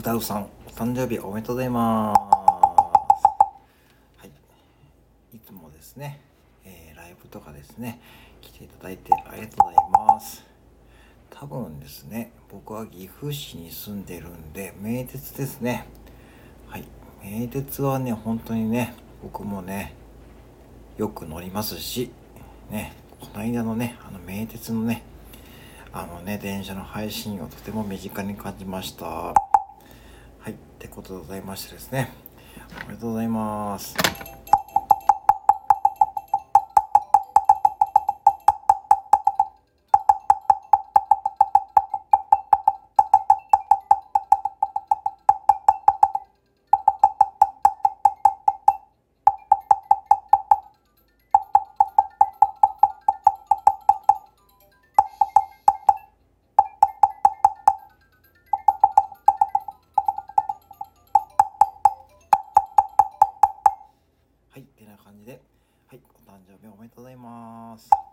歌うさん、お誕生日おめでとうございます。はい。いつもですね、えーライブとかですね、来ていただいてありがとうございます。多分ですね、僕は岐阜市に住んでるんで、名鉄ですね。はい。名鉄はね、本当にね、僕もね、よく乗りますし、ね、この間のね、あの名鉄のね、あのね、電車の配信をとても身近に感じました。はい、ってことでございましてですね、おめでとうございます。はい、てな感じで、はい、お誕生日おめでとうございます。